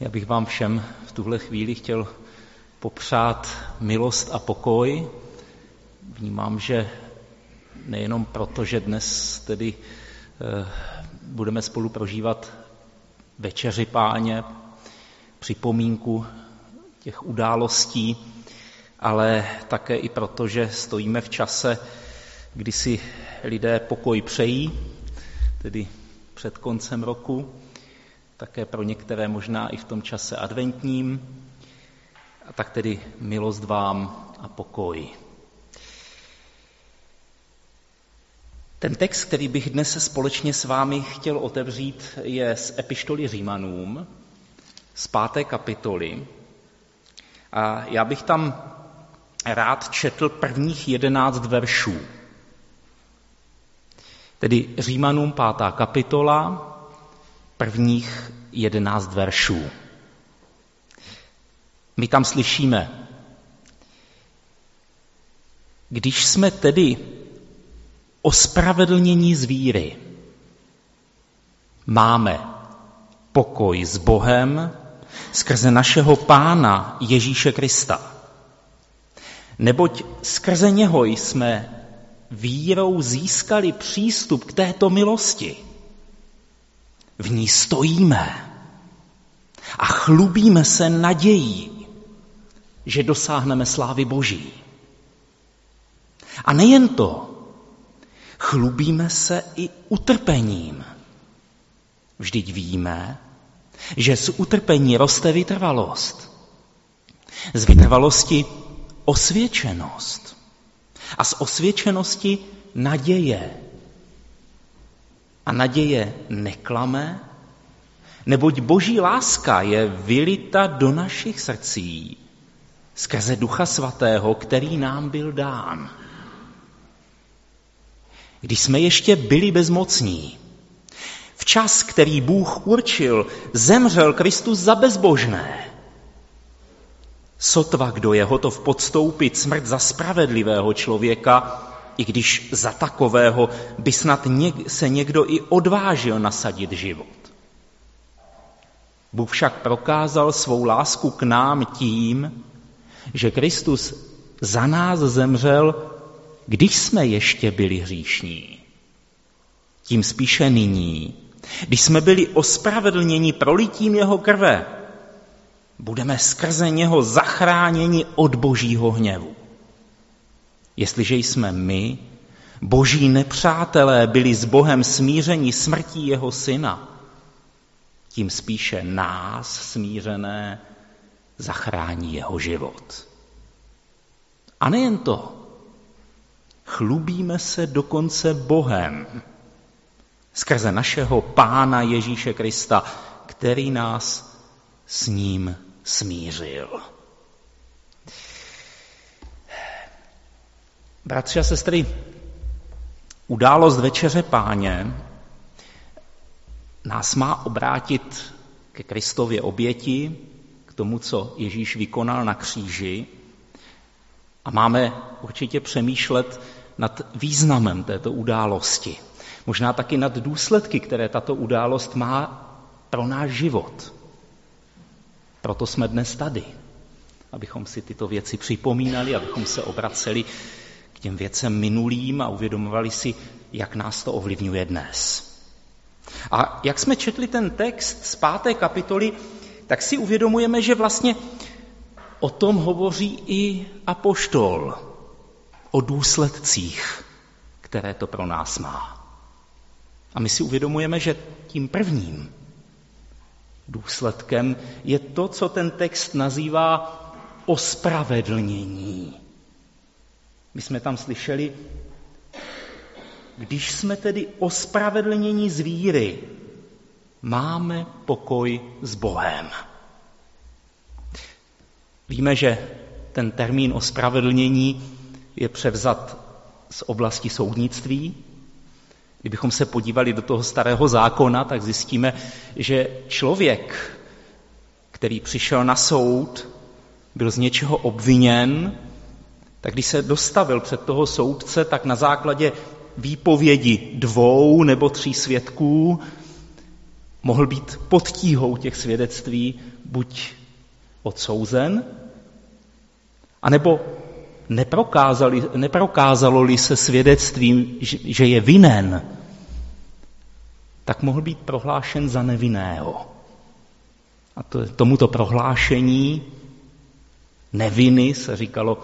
Já bych vám všem v tuhle chvíli chtěl popřát milost a pokoj. Vnímám, že nejenom proto, že dnes tedy eh, budeme spolu prožívat večeři páně, připomínku těch událostí, ale také i proto, že stojíme v čase, kdy si lidé pokoj přejí, tedy před koncem roku, také pro některé možná i v tom čase adventním. A tak tedy milost vám a pokoj. Ten text, který bych dnes společně s vámi chtěl otevřít, je z epištoly Římanům, z páté kapitoly. A já bych tam rád četl prvních jedenáct veršů. Tedy Římanům pátá kapitola, prvních jedenáct veršů. My tam slyšíme, když jsme tedy ospravedlnění z víry, máme pokoj s Bohem skrze našeho Pána Ježíše Krista. Neboť skrze něho jsme vírou získali přístup k této milosti – v ní stojíme a chlubíme se nadějí, že dosáhneme slávy Boží. A nejen to, chlubíme se i utrpením. Vždyť víme, že z utrpení roste vytrvalost. Z vytrvalosti osvědčenost. A z osvědčenosti naděje. A naděje neklame, neboť boží láska je vylita do našich srdcí skrze Ducha Svatého, který nám byl dán. Když jsme ještě byli bezmocní, v čas, který Bůh určil, zemřel Kristus za bezbožné. Sotva, kdo je hotov podstoupit smrt za spravedlivého člověka, i když za takového by snad se někdo i odvážil nasadit život. Bůh však prokázal svou lásku k nám tím, že Kristus za nás zemřel, když jsme ještě byli hříšní. Tím spíše nyní, když jsme byli ospravedlněni prolitím jeho krve, budeme skrze něho zachráněni od božího hněvu. Jestliže jsme my, boží nepřátelé, byli s Bohem smíření smrtí jeho syna, tím spíše nás smířené zachrání jeho život. A nejen to, chlubíme se dokonce Bohem skrze našeho Pána Ježíše Krista, který nás s ním smířil. Bratři a sestry, událost večeře páně nás má obrátit ke Kristově oběti, k tomu, co Ježíš vykonal na kříži. A máme určitě přemýšlet nad významem této události. Možná taky nad důsledky, které tato událost má pro náš život. Proto jsme dnes tady, abychom si tyto věci připomínali, abychom se obraceli k těm věcem minulým a uvědomovali si, jak nás to ovlivňuje dnes. A jak jsme četli ten text z páté kapitoly, tak si uvědomujeme, že vlastně o tom hovoří i apoštol, o důsledcích, které to pro nás má. A my si uvědomujeme, že tím prvním důsledkem je to, co ten text nazývá ospravedlnění. My jsme tam slyšeli, když jsme tedy ospravedlnění z víry, máme pokoj s Bohem. Víme, že ten termín ospravedlnění je převzat z oblasti soudnictví. Kdybychom se podívali do toho starého zákona, tak zjistíme, že člověk, který přišel na soud, byl z něčeho obviněn tak když se dostavil před toho soudce, tak na základě výpovědi dvou nebo tří svědků mohl být pod tíhou těch svědectví buď odsouzen, anebo neprokázalo-li se svědectvím, že je vinen, tak mohl být prohlášen za nevinného. A to, tomuto prohlášení neviny se říkalo,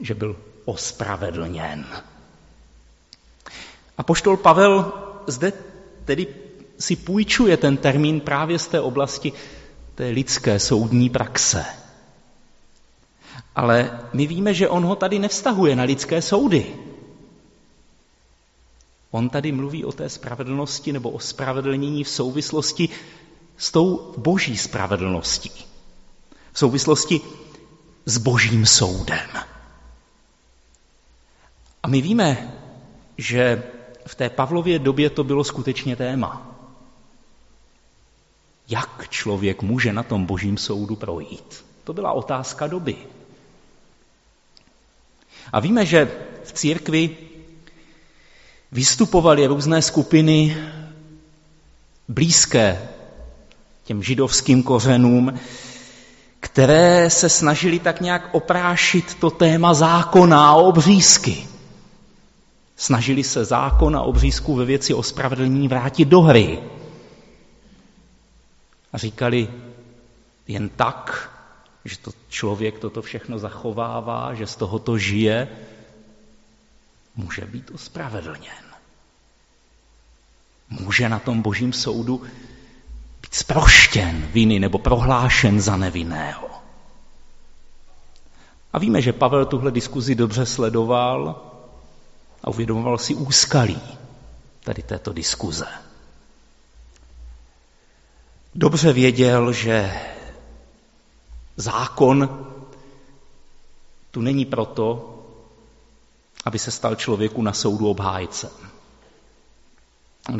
že byl ospravedlněn. A poštol Pavel zde tedy si půjčuje ten termín právě z té oblasti té lidské soudní praxe. Ale my víme, že on ho tady nevztahuje na lidské soudy. On tady mluví o té spravedlnosti nebo o spravedlnění v souvislosti s tou boží spravedlností. V souvislosti s božím soudem. A my víme, že v té Pavlově době to bylo skutečně téma. Jak člověk může na tom božím soudu projít? To byla otázka doby. A víme, že v církvi vystupovaly různé skupiny blízké těm židovským kořenům, které se snažili tak nějak oprášit to téma zákona a obřízky. Snažili se zákon a obřízku ve věci ospravedlnění vrátit do hry. A říkali, jen tak, že to člověk toto všechno zachovává, že z tohoto žije, může být ospravedlněn. Může na tom božím soudu být sproštěn viny nebo prohlášen za nevinného. A víme, že Pavel tuhle diskuzi dobře sledoval a uvědomoval si úskalí tady této diskuze. Dobře věděl, že zákon tu není proto, aby se stal člověku na soudu obhájcem.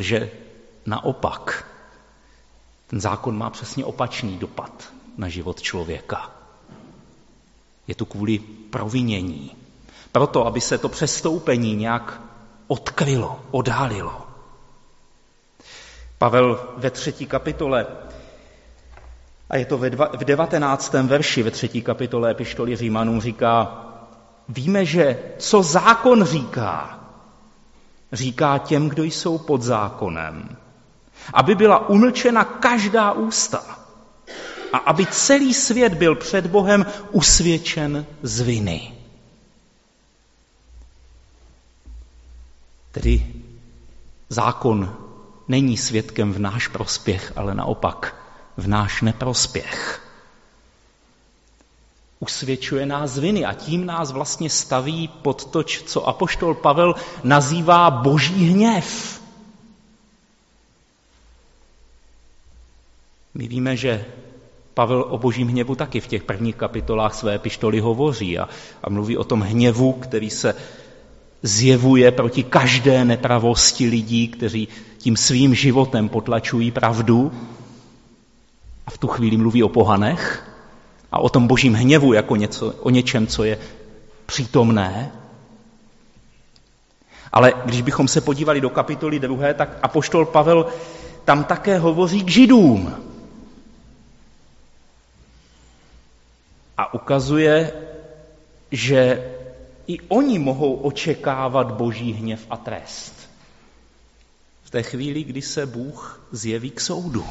že naopak ten zákon má přesně opačný dopad na život člověka. Je tu kvůli provinění. Proto, aby se to přestoupení nějak odkrylo, odhalilo. Pavel ve třetí kapitole, a je to ve dva, v devatenáctém verši ve třetí kapitole epištoly Římanům, říká, víme, že co zákon říká, říká těm, kdo jsou pod zákonem, aby byla umlčena každá ústa a aby celý svět byl před Bohem usvědčen z viny. Tedy zákon není svědkem v náš prospěch, ale naopak v náš neprospěch. Usvědčuje nás viny a tím nás vlastně staví pod to, co apoštol Pavel nazývá boží hněv. My víme, že Pavel o božím hněvu taky v těch prvních kapitolách své pištoly hovoří a, a mluví o tom hněvu, který se zjevuje proti každé nepravosti lidí, kteří tím svým životem potlačují pravdu. A v tu chvíli mluví o pohanech a o tom božím hněvu jako něco, o něčem, co je přítomné. Ale když bychom se podívali do kapitoly druhé, tak apoštol Pavel tam také hovoří k židům. A ukazuje, že i oni mohou očekávat boží hněv a trest. V té chvíli, kdy se Bůh zjeví k soudu.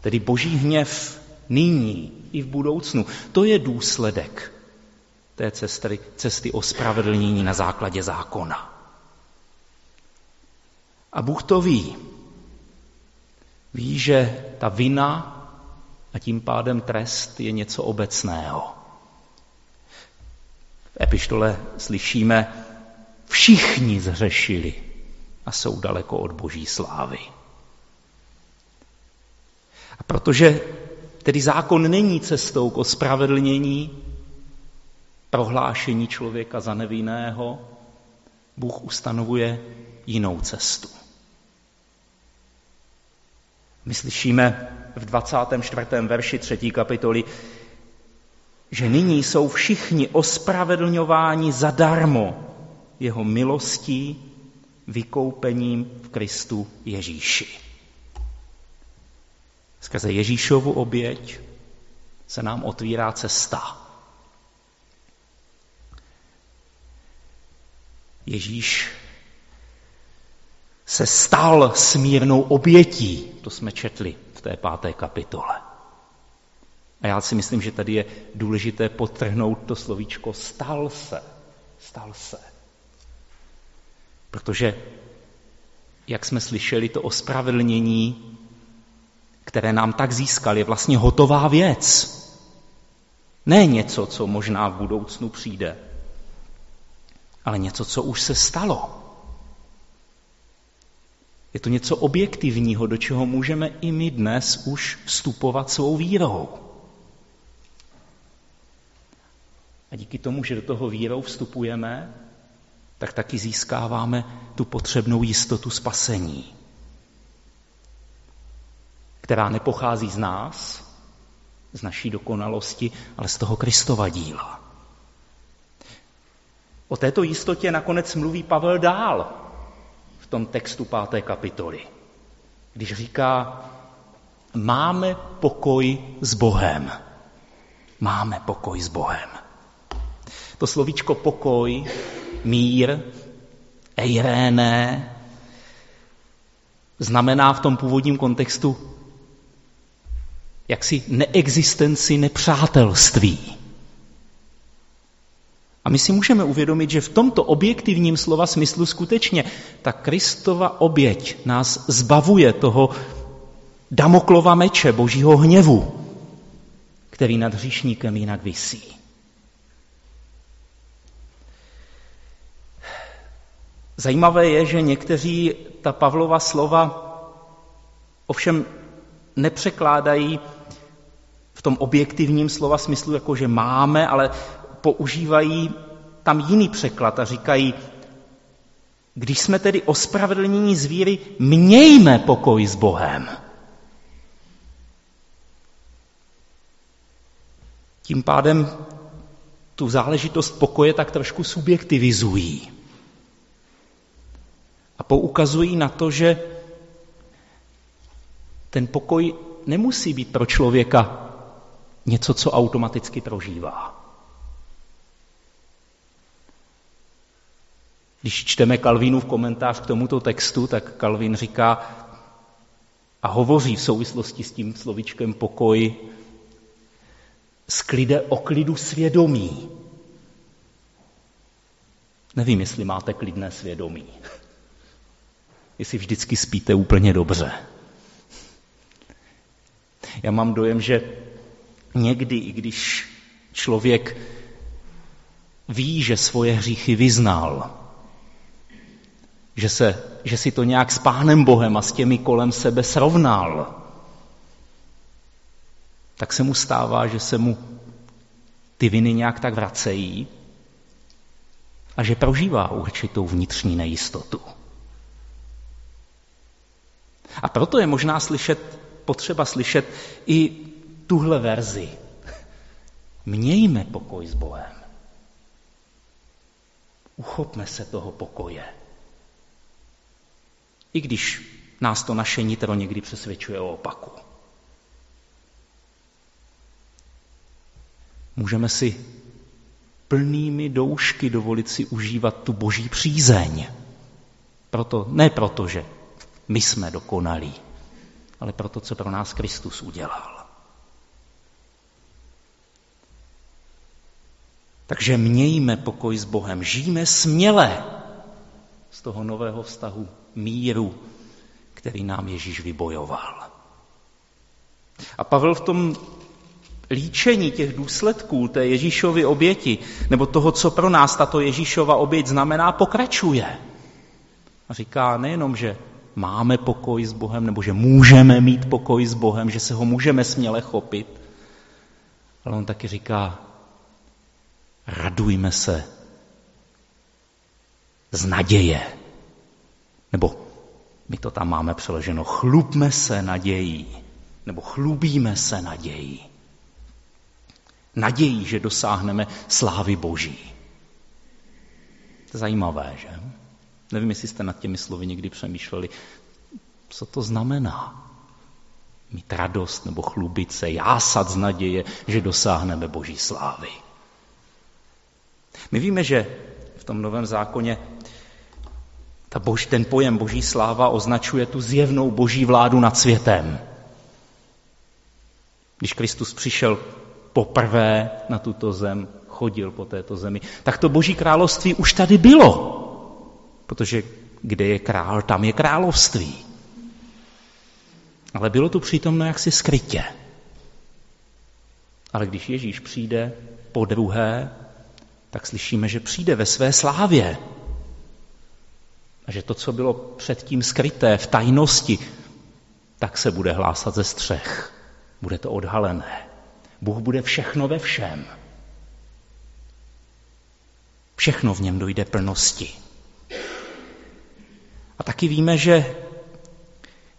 Tedy boží hněv nyní i v budoucnu. To je důsledek té cesty, cesty ospravedlnění na základě zákona. A Bůh to ví. Ví, že ta vina a tím pádem trest je něco obecného. V epištole slyšíme, všichni zřešili a jsou daleko od boží slávy. A protože tedy zákon není cestou k ospravedlnění, prohlášení člověka za nevinného, Bůh ustanovuje jinou cestu. My slyšíme v 24. verši 3. kapitoly, že nyní jsou všichni ospravedlňováni zadarmo jeho milostí, vykoupením v Kristu Ježíši. Skrze Ježíšovu oběť se nám otvírá cesta. Ježíš se stal smírnou obětí, to jsme četli v té páté kapitole. A já si myslím, že tady je důležité potrhnout to slovíčko stal se. Stal se. Protože, jak jsme slyšeli, to ospravedlnění, které nám tak získal, je vlastně hotová věc. Ne něco, co možná v budoucnu přijde, ale něco, co už se stalo. Je to něco objektivního, do čeho můžeme i my dnes už vstupovat svou vírou. A díky tomu, že do toho vírou vstupujeme, tak taky získáváme tu potřebnou jistotu spasení, která nepochází z nás, z naší dokonalosti, ale z toho Kristova díla. O této jistotě nakonec mluví Pavel dál v tom textu páté kapitoly, když říká, máme pokoj s Bohem. Máme pokoj s Bohem. To slovíčko pokoj, mír, eiréné, znamená v tom původním kontextu jaksi neexistenci nepřátelství. A my si můžeme uvědomit, že v tomto objektivním slova smyslu skutečně ta Kristova oběť nás zbavuje toho damoklova meče božího hněvu, který nad hříšníkem jinak visí. Zajímavé je, že někteří ta Pavlova slova ovšem nepřekládají v tom objektivním slova smyslu, jako že máme, ale používají tam jiný překlad a říkají, když jsme tedy ospravedlnění z víry, mějme pokoj s Bohem. Tím pádem tu záležitost pokoje tak trošku subjektivizují. A poukazují na to, že ten pokoj nemusí být pro člověka něco, co automaticky prožívá. Když čteme Kalvínův komentář k tomuto textu, tak Kalvín říká a hovoří v souvislosti s tím slovičkem pokoj sklide o klidu svědomí. Nevím, jestli máte klidné svědomí. Jestli vždycky spíte úplně dobře. Já mám dojem, že někdy, i když člověk ví, že svoje hříchy vyznal, že, se, že si to nějak s Pánem Bohem a s těmi kolem sebe srovnal, tak se mu stává, že se mu ty viny nějak tak vracejí a že prožívá určitou vnitřní nejistotu. A proto je možná slyšet, potřeba slyšet i tuhle verzi. Mějme pokoj s Bohem. Uchopme se toho pokoje. I když nás to naše nitro někdy přesvědčuje o opaku. Můžeme si plnými doušky dovolit si užívat tu boží přízeň. Proto, ne proto, že my jsme dokonalí, ale proto, co pro nás Kristus udělal. Takže mějme pokoj s Bohem, žijme směle z toho nového vztahu míru, který nám Ježíš vybojoval. A Pavel v tom líčení těch důsledků té Ježíšovy oběti, nebo toho, co pro nás tato Ježíšova oběť znamená, pokračuje. A říká nejenom, že máme pokoj s Bohem, nebo že můžeme mít pokoj s Bohem, že se ho můžeme směle chopit, ale on taky říká, radujme se z naděje. Nebo my to tam máme přeloženo, chlubme se nadějí, nebo chlubíme se nadějí. Nadějí, že dosáhneme slávy Boží. To je zajímavé, že? Nevím, jestli jste nad těmi slovy někdy přemýšleli, co to znamená. mít radost nebo chlubit se, jásat z naděje, že dosáhneme boží slávy. My víme, že v tom novém zákoně ta bož, ten pojem boží sláva označuje tu zjevnou boží vládu nad světem. Když Kristus přišel poprvé na tuto zem, chodil po této zemi, tak to boží království už tady bylo. Protože kde je král, tam je království. Ale bylo tu přítomno jaksi skrytě. Ale když Ježíš přijde po druhé, tak slyšíme, že přijde ve své slávě. A že to, co bylo předtím skryté v tajnosti, tak se bude hlásat ze střech. Bude to odhalené. Bůh bude všechno ve všem. Všechno v něm dojde plnosti. A taky víme, že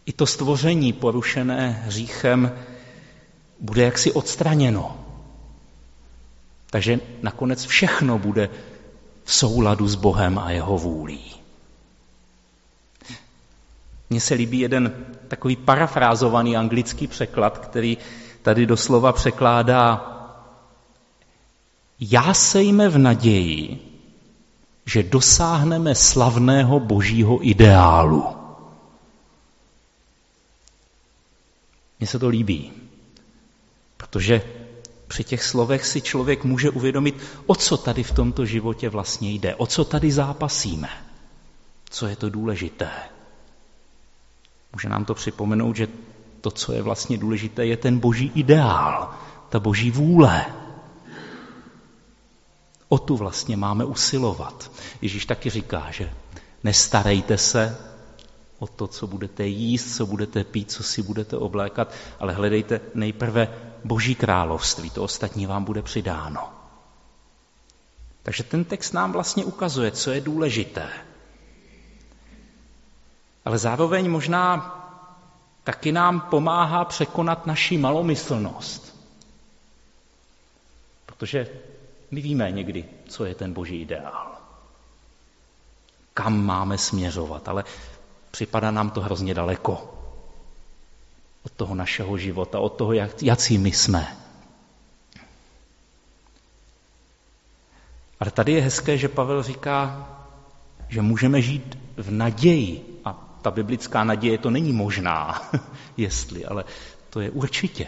i to stvoření porušené hříchem bude jaksi odstraněno. Takže nakonec všechno bude v souladu s Bohem a jeho vůlí. Mně se líbí jeden takový parafrázovaný anglický překlad, který tady doslova překládá Jásejme v naději, že dosáhneme slavného božího ideálu. Mně se to líbí, protože při těch slovech si člověk může uvědomit, o co tady v tomto životě vlastně jde, o co tady zápasíme, co je to důležité. Může nám to připomenout, že to, co je vlastně důležité, je ten boží ideál, ta boží vůle. O tu vlastně máme usilovat. Ježíš taky říká, že nestarejte se o to, co budete jíst, co budete pít, co si budete oblékat, ale hledejte nejprve Boží království, to ostatní vám bude přidáno. Takže ten text nám vlastně ukazuje, co je důležité. Ale zároveň možná taky nám pomáhá překonat naši malomyslnost. Protože my víme někdy, co je ten boží ideál. Kam máme směřovat, ale připadá nám to hrozně daleko od toho našeho života, od toho, jak, jací my jsme. Ale tady je hezké, že Pavel říká, že můžeme žít v naději. A ta biblická naděje to není možná, jestli, ale to je určitě.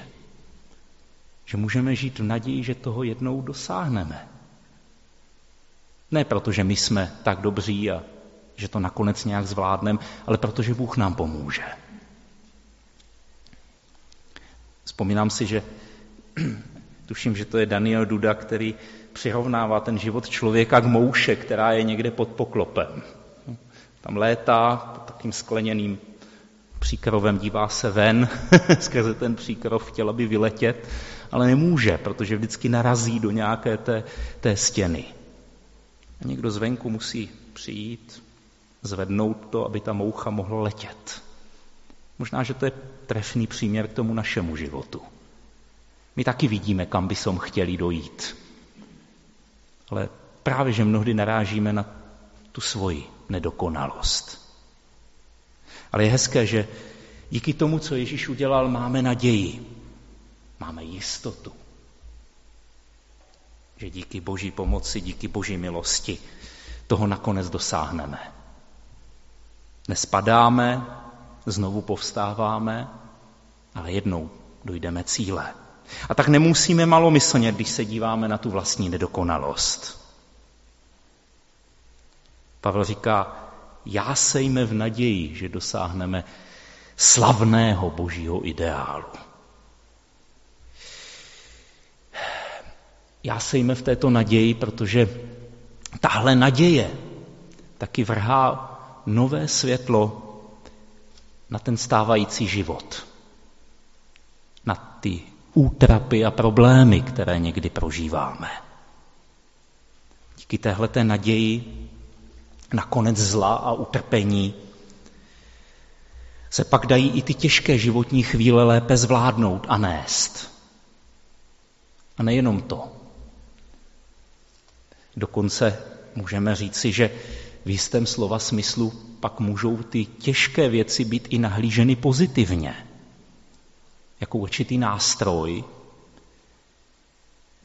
Že můžeme žít v naději, že toho jednou dosáhneme. Ne proto, že my jsme tak dobří a že to nakonec nějak zvládneme, ale protože Bůh nám pomůže. Vzpomínám si, že tuším, že to je Daniel Duda, který přirovnává ten život člověka k mouše, která je někde pod poklopem. Tam létá pod takým skleněným příkrovem, dívá se ven, skrze ten příkrov chtěla by vyletět, ale nemůže, protože vždycky narazí do nějaké té, té stěny. A někdo zvenku musí přijít, zvednout to, aby ta moucha mohla letět. Možná, že to je trefný příměr k tomu našemu životu. My taky vidíme, kam bychom chtěli dojít. Ale právě, že mnohdy narážíme na tu svoji nedokonalost. Ale je hezké, že díky tomu, co Ježíš udělal, máme naději. Máme jistotu. Že díky boží pomoci, díky boží milosti toho nakonec dosáhneme. Nespadáme, znovu povstáváme, ale jednou dojdeme cíle. A tak nemusíme malomyslně, když se díváme na tu vlastní nedokonalost. Pavel říká, já sejme v naději, že dosáhneme slavného božího ideálu. Já sejme v této naději, protože tahle naděje taky vrhá nové světlo na ten stávající život, na ty útrapy a problémy, které někdy prožíváme. Díky téhleté naději na konec zla a utrpení se pak dají i ty těžké životní chvíle lépe zvládnout a nést. A nejenom to. Dokonce můžeme říci, že v jistém slova smyslu pak můžou ty těžké věci být i nahlíženy pozitivně. jako určitý nástroj,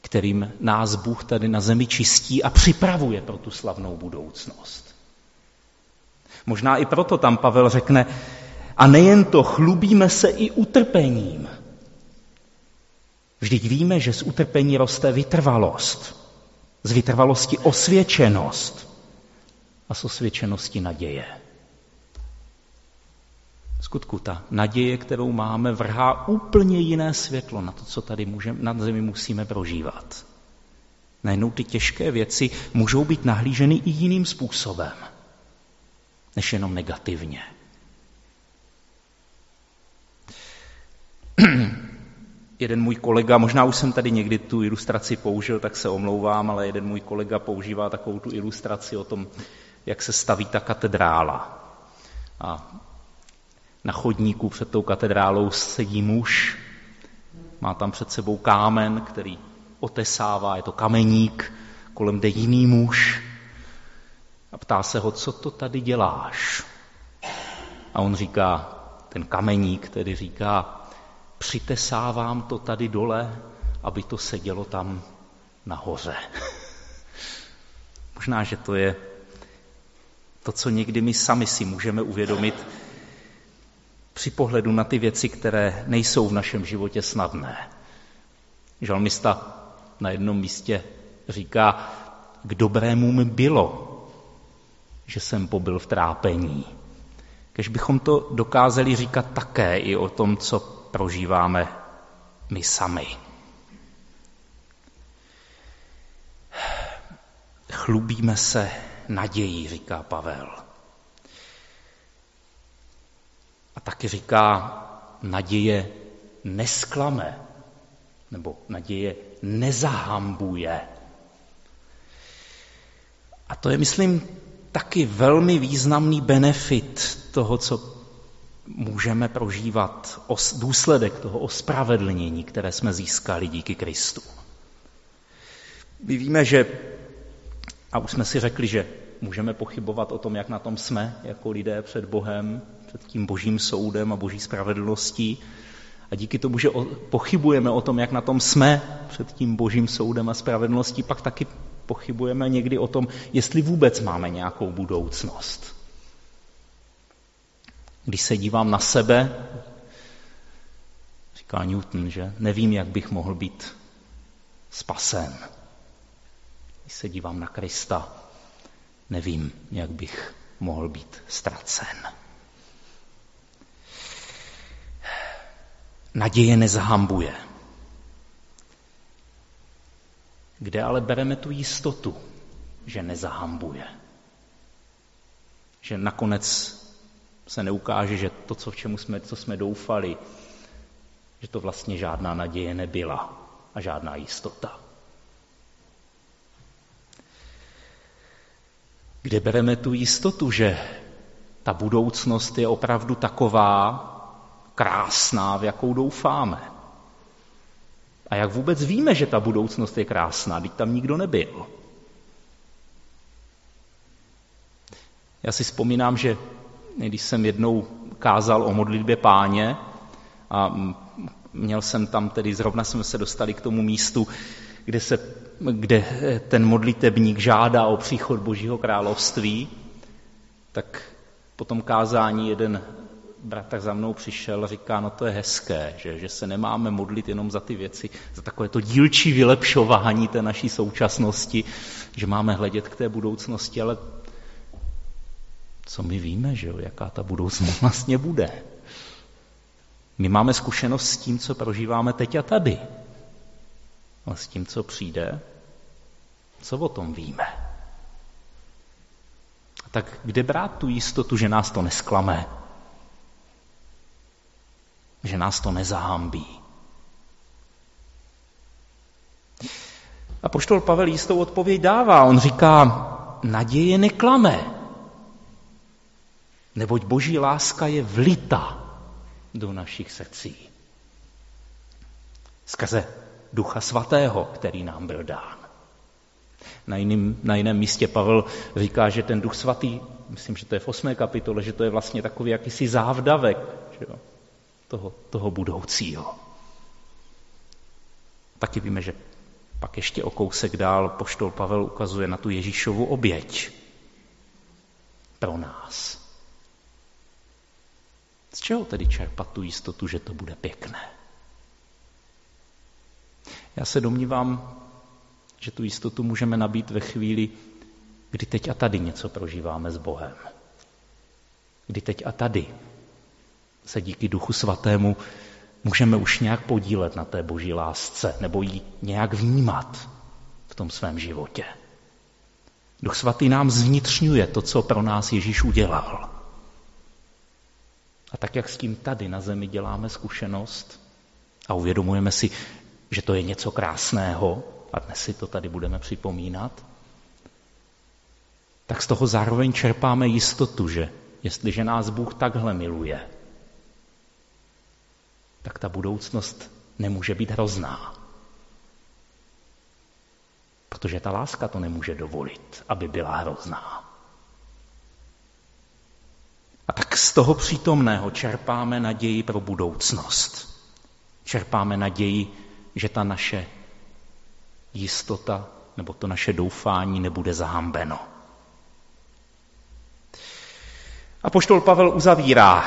kterým nás Bůh tady na zemi čistí a připravuje pro tu slavnou budoucnost. Možná i proto tam Pavel řekne, a nejen to, chlubíme se i utrpením. Vždyť víme, že z utrpení roste vytrvalost, z vytrvalosti osvědčenost a z osvědčenosti naděje. Skutku, ta naděje, kterou máme, vrhá úplně jiné světlo na to, co tady můžeme, na zemi musíme prožívat. Najednou ty těžké věci můžou být nahlíženy i jiným způsobem, než jenom negativně. jeden můj kolega, možná už jsem tady někdy tu ilustraci použil, tak se omlouvám, ale jeden můj kolega používá takovou tu ilustraci o tom, jak se staví ta katedrála. A na chodníku před tou katedrálou sedí muž, má tam před sebou kámen, který otesává, je to kameník, kolem jde jiný muž a ptá se ho, co to tady děláš? A on říká, ten kameník tedy říká, přitesávám to tady dole, aby to sedělo tam nahoře. Možná, že to je to, co někdy my sami si můžeme uvědomit při pohledu na ty věci, které nejsou v našem životě snadné. Žalmista na jednom místě říká, k dobrému mi bylo, že jsem pobyl v trápení. Když bychom to dokázali říkat také i o tom, co prožíváme my sami. Chlubíme se nadějí, říká Pavel. A taky říká, naděje nesklame, nebo naděje nezahambuje. A to je, myslím, taky velmi významný benefit toho, co můžeme prožívat os, důsledek toho ospravedlnění, které jsme získali díky Kristu. My víme, že, a už jsme si řekli, že můžeme pochybovat o tom, jak na tom jsme jako lidé před Bohem, před tím božím soudem a boží spravedlností. A díky tomu, že pochybujeme o tom, jak na tom jsme před tím božím soudem a spravedlností, pak taky pochybujeme někdy o tom, jestli vůbec máme nějakou budoucnost. Když se dívám na sebe, říká Newton, že nevím, jak bych mohl být spasen. Když se dívám na Krista, nevím, jak bych mohl být ztracen. Naděje nezahambuje. Kde ale bereme tu jistotu, že nezahambuje? Že nakonec se neukáže, že to, co v čemu jsme, co jsme doufali, že to vlastně žádná naděje nebyla a žádná jistota. Kde bereme tu jistotu, že ta budoucnost je opravdu taková krásná, v jakou doufáme? A jak vůbec víme, že ta budoucnost je krásná, když tam nikdo nebyl? Já si vzpomínám, že když jsem jednou kázal o modlitbě páně a měl jsem tam tedy, zrovna jsme se dostali k tomu místu, kde, se, kde ten modlitebník žádá o příchod Božího království, tak po tom kázání jeden bratr za mnou přišel a říká, no to je hezké, že, že se nemáme modlit jenom za ty věci, za takové to dílčí vylepšování té naší současnosti, že máme hledět k té budoucnosti, ale co my víme, že jo, jaká ta budoucnost vlastně bude. My máme zkušenost s tím, co prožíváme teď a tady. A s tím, co přijde, co o tom víme? Tak kde brát tu jistotu, že nás to nesklame? Že nás to nezahambí? A poštol Pavel jistou odpověď dává. On říká, naděje neklame neboť boží láska je vlita do našich srdcí. Skrze Ducha Svatého, který nám byl dán. Na jiném, na jiném místě Pavel říká, že ten Duch Svatý, myslím, že to je v 8. kapitole, že to je vlastně takový jakýsi závdavek že jo, toho, toho budoucího. Taky víme, že pak ještě o kousek dál poštol Pavel ukazuje na tu Ježíšovu oběť pro nás. Z čeho tedy čerpat tu jistotu, že to bude pěkné? Já se domnívám, že tu jistotu můžeme nabít ve chvíli, kdy teď a tady něco prožíváme s Bohem. Kdy teď a tady se díky Duchu Svatému můžeme už nějak podílet na té boží lásce nebo ji nějak vnímat v tom svém životě. Duch Svatý nám zvnitřňuje to, co pro nás Ježíš udělal. A tak, jak s tím tady na zemi děláme zkušenost a uvědomujeme si, že to je něco krásného, a dnes si to tady budeme připomínat, tak z toho zároveň čerpáme jistotu, že jestliže nás Bůh takhle miluje, tak ta budoucnost nemůže být hrozná. Protože ta láska to nemůže dovolit, aby byla hrozná. A tak z toho přítomného čerpáme naději pro budoucnost. Čerpáme naději, že ta naše jistota nebo to naše doufání nebude zahambeno. A poštol Pavel uzavírá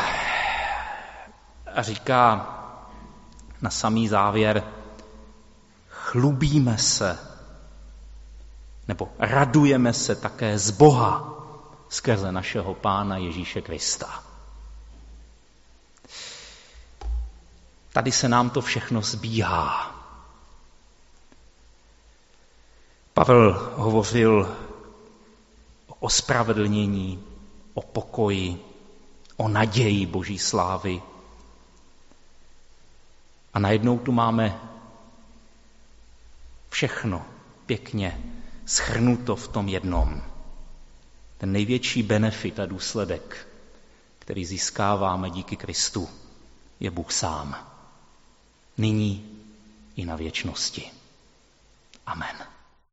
a říká na samý závěr, chlubíme se nebo radujeme se také z Boha skrze našeho Pána Ježíše Krista. Tady se nám to všechno zbíhá. Pavel hovořil o ospravedlnění, o pokoji, o naději Boží slávy. A najednou tu máme všechno pěkně schrnuto v tom jednom. Ten největší benefit a důsledek, který získáváme díky Kristu, je Bůh sám. Nyní i na věčnosti. Amen.